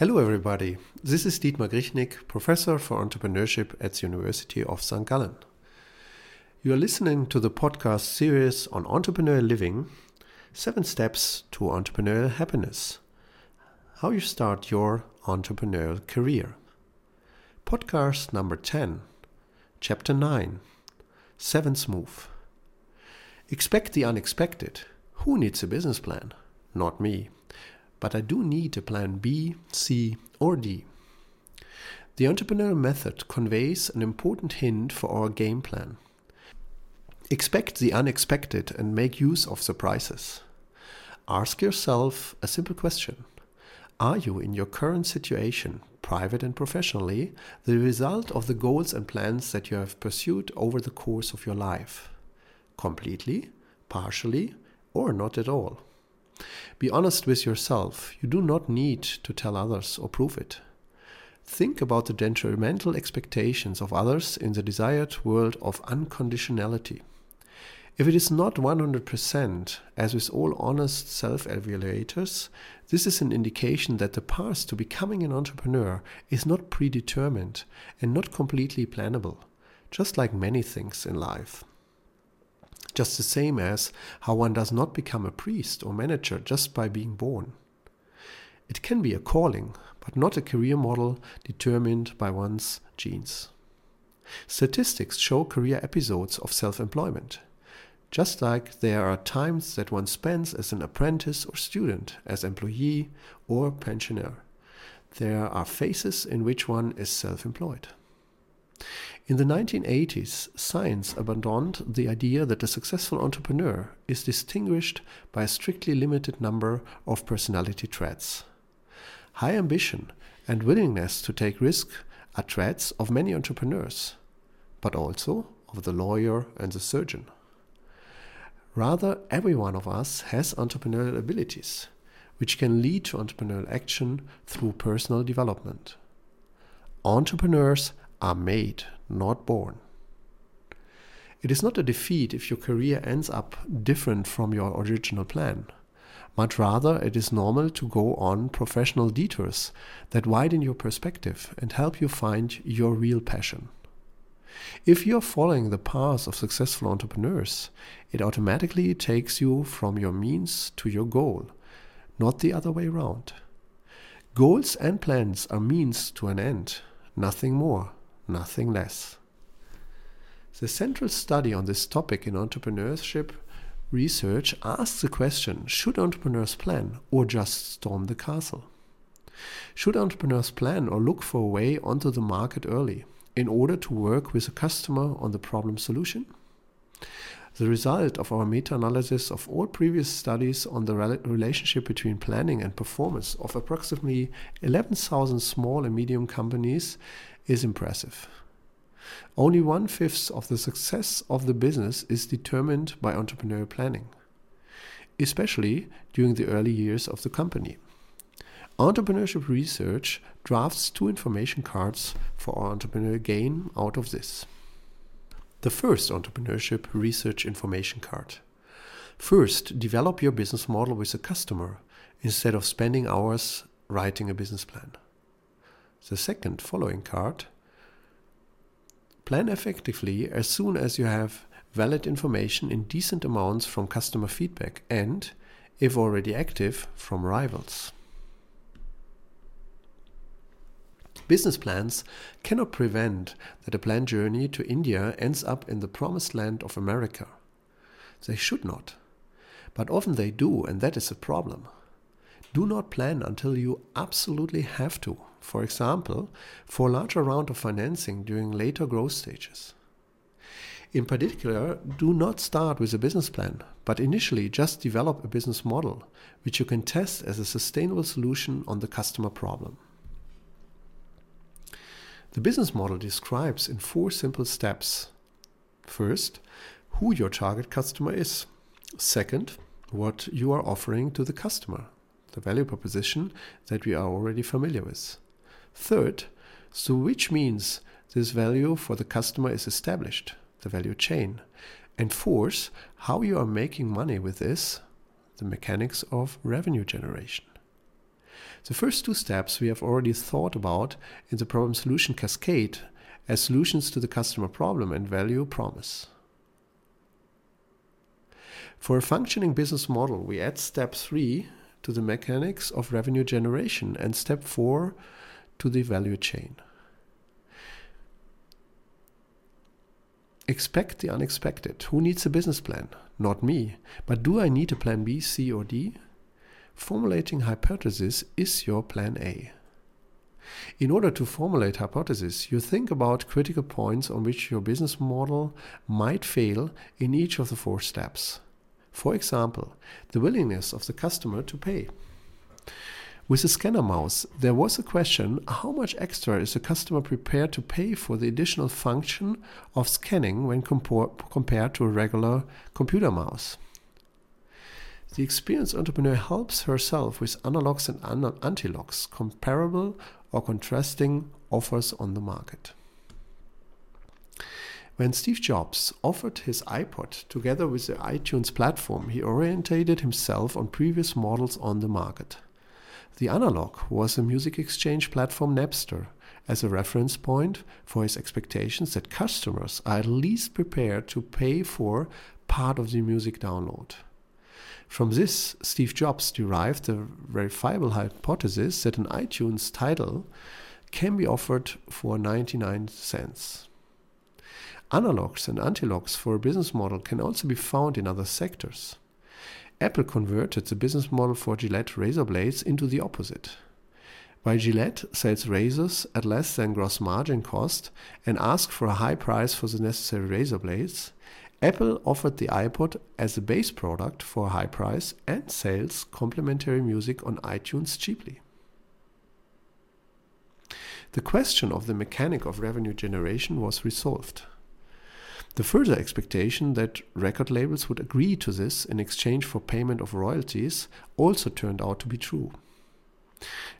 Hello, everybody. This is Dietmar Grichnik, Professor for Entrepreneurship at the University of St. Gallen. You are listening to the podcast series on entrepreneurial living Seven Steps to Entrepreneurial Happiness How You Start Your Entrepreneurial Career. Podcast number 10, Chapter 9 Seventh Move. Expect the unexpected. Who needs a business plan? Not me but I do need a plan B, C, or D. The entrepreneurial method conveys an important hint for our game plan. Expect the unexpected and make use of surprises. Ask yourself a simple question Are you, in your current situation, private and professionally, the result of the goals and plans that you have pursued over the course of your life? Completely, partially, or not at all? Be honest with yourself. You do not need to tell others or prove it. Think about the detrimental expectations of others in the desired world of unconditionality. If it is not 100%, as with all honest self evaluators, this is an indication that the path to becoming an entrepreneur is not predetermined and not completely plannable, just like many things in life. Just the same as how one does not become a priest or manager just by being born. It can be a calling, but not a career model determined by one's genes. Statistics show career episodes of self employment. Just like there are times that one spends as an apprentice or student, as employee or pensioner, there are phases in which one is self employed. In the 1980s, science abandoned the idea that a successful entrepreneur is distinguished by a strictly limited number of personality traits. High ambition and willingness to take risk are traits of many entrepreneurs, but also of the lawyer and the surgeon. Rather, every one of us has entrepreneurial abilities, which can lead to entrepreneurial action through personal development. Entrepreneurs are made, not born. It is not a defeat if your career ends up different from your original plan. Much rather, it is normal to go on professional detours that widen your perspective and help you find your real passion. If you're following the path of successful entrepreneurs, it automatically takes you from your means to your goal, not the other way around. Goals and plans are means to an end, nothing more nothing less. The central study on this topic in entrepreneurship research asks the question should entrepreneurs plan or just storm the castle? Should entrepreneurs plan or look for a way onto the market early in order to work with a customer on the problem solution? The result of our meta analysis of all previous studies on the relationship between planning and performance of approximately 11,000 small and medium companies is impressive. Only one fifth of the success of the business is determined by entrepreneurial planning, especially during the early years of the company. Entrepreneurship research drafts two information cards for our entrepreneur gain out of this. The first entrepreneurship research information card. First, develop your business model with a customer instead of spending hours writing a business plan. The second following card Plan effectively as soon as you have valid information in decent amounts from customer feedback and, if already active, from rivals. Business plans cannot prevent that a planned journey to India ends up in the promised land of America. They should not. But often they do, and that is a problem. Do not plan until you absolutely have to, for example, for a larger round of financing during later growth stages. In particular, do not start with a business plan, but initially just develop a business model which you can test as a sustainable solution on the customer problem. The business model describes in four simple steps. First, who your target customer is. Second, what you are offering to the customer the value proposition that we are already familiar with. Third, so which means this value for the customer is established, the value chain. And fourth, how you are making money with this, the mechanics of revenue generation. The first two steps we have already thought about in the problem solution cascade as solutions to the customer problem and value promise. For a functioning business model, we add step three to the mechanics of revenue generation and step four to the value chain. Expect the unexpected. Who needs a business plan? Not me. But do I need a plan B, C, or D? Formulating hypothesis is your plan A. In order to formulate hypotheses, you think about critical points on which your business model might fail in each of the four steps. For example, the willingness of the customer to pay. With the scanner mouse, there was a question how much extra is the customer prepared to pay for the additional function of scanning when compared to a regular computer mouse? The experienced entrepreneur helps herself with analogs and antilogs, comparable or contrasting offers on the market. When Steve Jobs offered his iPod together with the iTunes platform, he orientated himself on previous models on the market. The analog was the music exchange platform Napster as a reference point for his expectations that customers are at least prepared to pay for part of the music download. From this, Steve Jobs derived the verifiable hypothesis that an iTunes title can be offered for 99 cents. Analogs and antilogs for a business model can also be found in other sectors. Apple converted the business model for Gillette razor blades into the opposite. While Gillette sells razors at less than gross margin cost and asks for a high price for the necessary razor blades, Apple offered the iPod as a base product for a high price and sells complementary music on iTunes cheaply. The question of the mechanic of revenue generation was resolved. The further expectation that record labels would agree to this in exchange for payment of royalties also turned out to be true.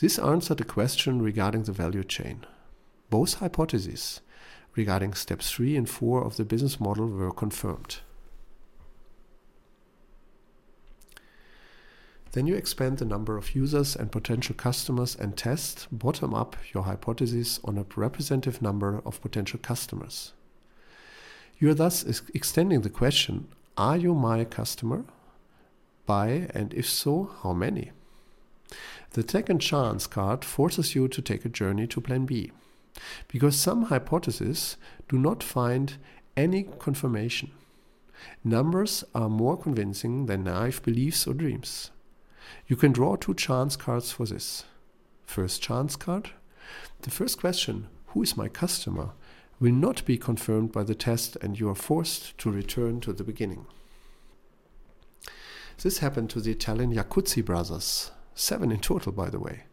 This answered the question regarding the value chain. Both hypotheses regarding steps 3 and 4 of the business model were confirmed. Then you expand the number of users and potential customers and test bottom up your hypothesis on a representative number of potential customers. You are thus extending the question Are you my customer? By, and if so, how many? The second chance card forces you to take a journey to plan B. Because some hypotheses do not find any confirmation. Numbers are more convincing than naive beliefs or dreams. You can draw two chance cards for this. First chance card. The first question, who is my customer, will not be confirmed by the test and you are forced to return to the beginning. This happened to the Italian Jacuzzi brothers, seven in total, by the way,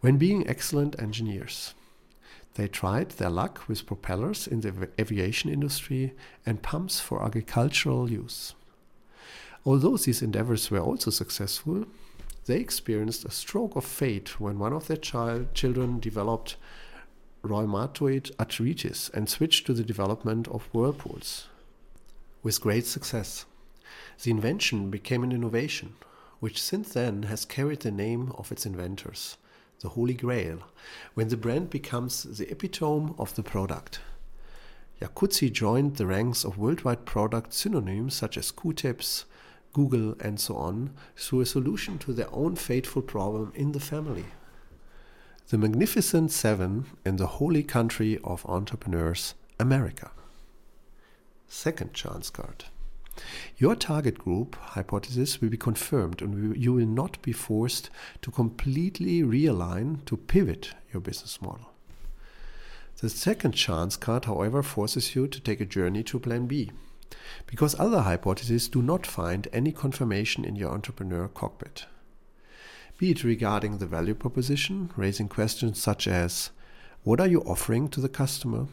when being excellent engineers. They tried their luck with propellers in the aviation industry and pumps for agricultural use. Although these endeavors were also successful, they experienced a stroke of fate when one of their child, children developed rheumatoid arthritis and switched to the development of whirlpools. With great success, the invention became an innovation, which since then has carried the name of its inventors, the Holy Grail, when the brand becomes the epitome of the product. Jacuzzi joined the ranks of worldwide product synonyms such as Q-tips, Google, and so on through a solution to their own fateful problem in the family. The Magnificent Seven in the holy country of entrepreneurs, America. Second chance card. Your target group hypothesis will be confirmed and you will not be forced to completely realign to pivot your business model. The second chance card, however, forces you to take a journey to plan B because other hypotheses do not find any confirmation in your entrepreneur cockpit be it regarding the value proposition, raising questions such as What are you offering to the customer?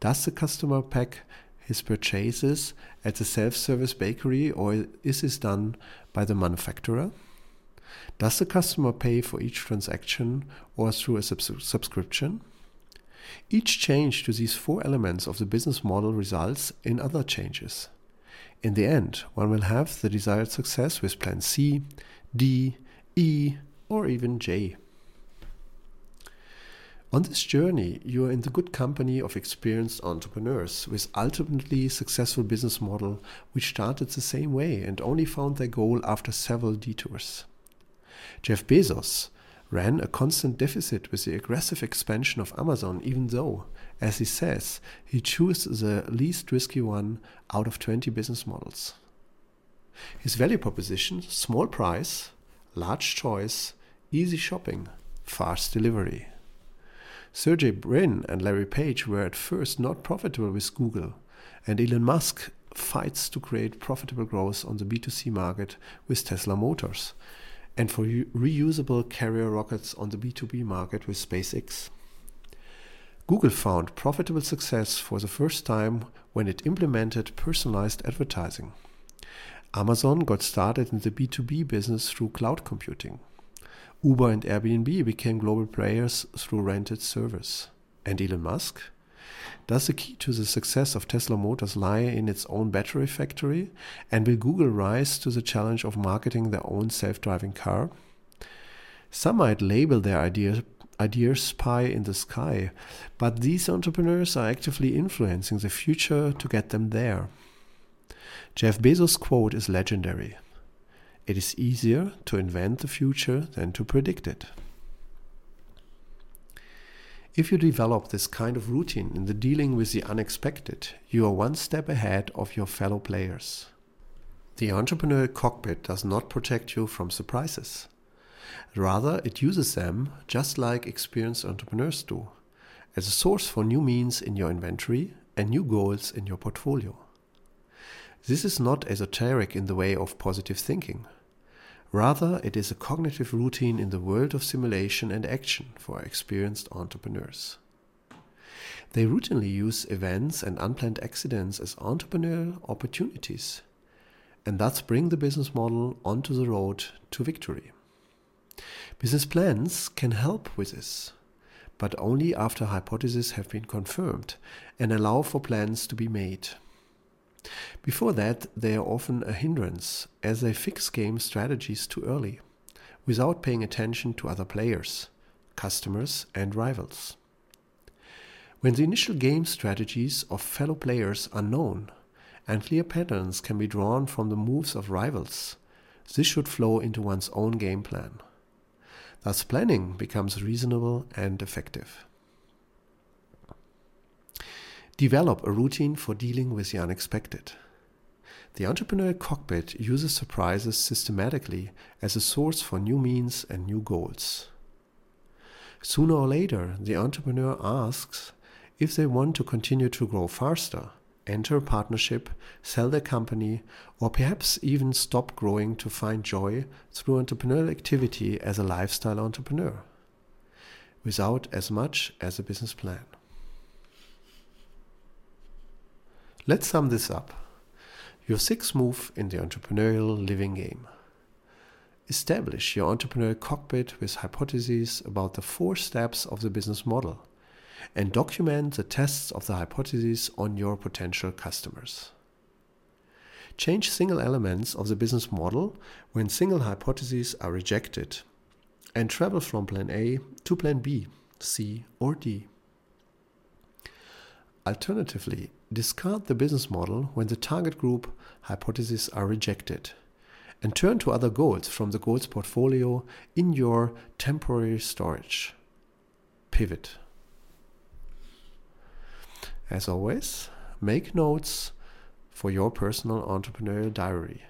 Does the customer pack his purchases at the self service bakery or is this done by the manufacturer? Does the customer pay for each transaction or through a subs- subscription? Each change to these four elements of the business model results in other changes. In the end, one will have the desired success with plan C, D, E, or even J. On this journey, you are in the good company of experienced entrepreneurs with ultimately successful business model which started the same way and only found their goal after several detours. Jeff Bezos ran a constant deficit with the aggressive expansion of Amazon even though, as he says, he chose the least risky one out of 20 business models. His value proposition, small price, large choice, easy shopping, fast delivery. Sergey Brin and Larry Page were at first not profitable with Google, and Elon Musk fights to create profitable growth on the B2C market with Tesla Motors, and for reusable carrier rockets on the B2B market with SpaceX. Google found profitable success for the first time when it implemented personalized advertising. Amazon got started in the B2B business through cloud computing. Uber and Airbnb became global players through rented service. And Elon Musk? Does the key to the success of Tesla Motors lie in its own battery factory? And will Google rise to the challenge of marketing their own self driving car? Some might label their ideas, ideas pie in the sky, but these entrepreneurs are actively influencing the future to get them there. Jeff Bezos' quote is legendary it is easier to invent the future than to predict it. If you develop this kind of routine in the dealing with the unexpected, you are one step ahead of your fellow players. The entrepreneurial cockpit does not protect you from surprises. Rather, it uses them, just like experienced entrepreneurs do, as a source for new means in your inventory and new goals in your portfolio. This is not esoteric in the way of positive thinking. Rather, it is a cognitive routine in the world of simulation and action for experienced entrepreneurs. They routinely use events and unplanned accidents as entrepreneurial opportunities and thus bring the business model onto the road to victory. Business plans can help with this, but only after hypotheses have been confirmed and allow for plans to be made. Before that, they are often a hindrance as they fix game strategies too early, without paying attention to other players, customers, and rivals. When the initial game strategies of fellow players are known and clear patterns can be drawn from the moves of rivals, this should flow into one's own game plan. Thus, planning becomes reasonable and effective. Develop a routine for dealing with the unexpected. The entrepreneurial cockpit uses surprises systematically as a source for new means and new goals. Sooner or later, the entrepreneur asks if they want to continue to grow faster, enter a partnership, sell their company, or perhaps even stop growing to find joy through entrepreneurial activity as a lifestyle entrepreneur, without as much as a business plan. Let's sum this up. Your sixth move in the entrepreneurial living game. Establish your entrepreneurial cockpit with hypotheses about the four steps of the business model and document the tests of the hypotheses on your potential customers. Change single elements of the business model when single hypotheses are rejected and travel from plan A to plan B, C, or D. Alternatively, discard the business model when the target group hypotheses are rejected and turn to other goals from the goals portfolio in your temporary storage. Pivot. As always, make notes for your personal entrepreneurial diary.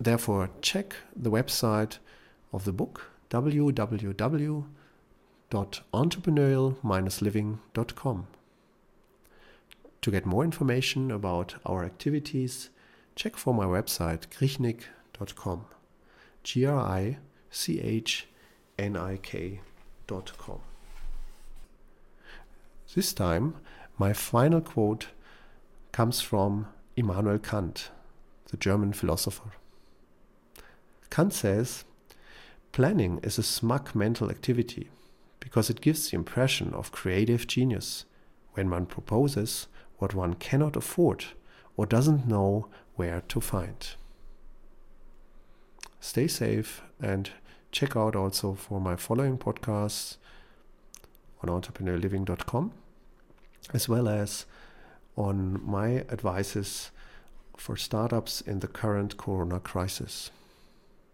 Therefore, check the website of the book www www.entrepreneurial-living.com. To get more information about our activities, check for my website grichnik.com. G R I C H N I K.com. This time, my final quote comes from Immanuel Kant, the German philosopher. Kant says, Planning is a smug mental activity because it gives the impression of creative genius when one proposes what one cannot afford or doesn't know where to find. stay safe and check out also for my following podcasts on entrepreneurliving.com as well as on my advices for startups in the current corona crisis.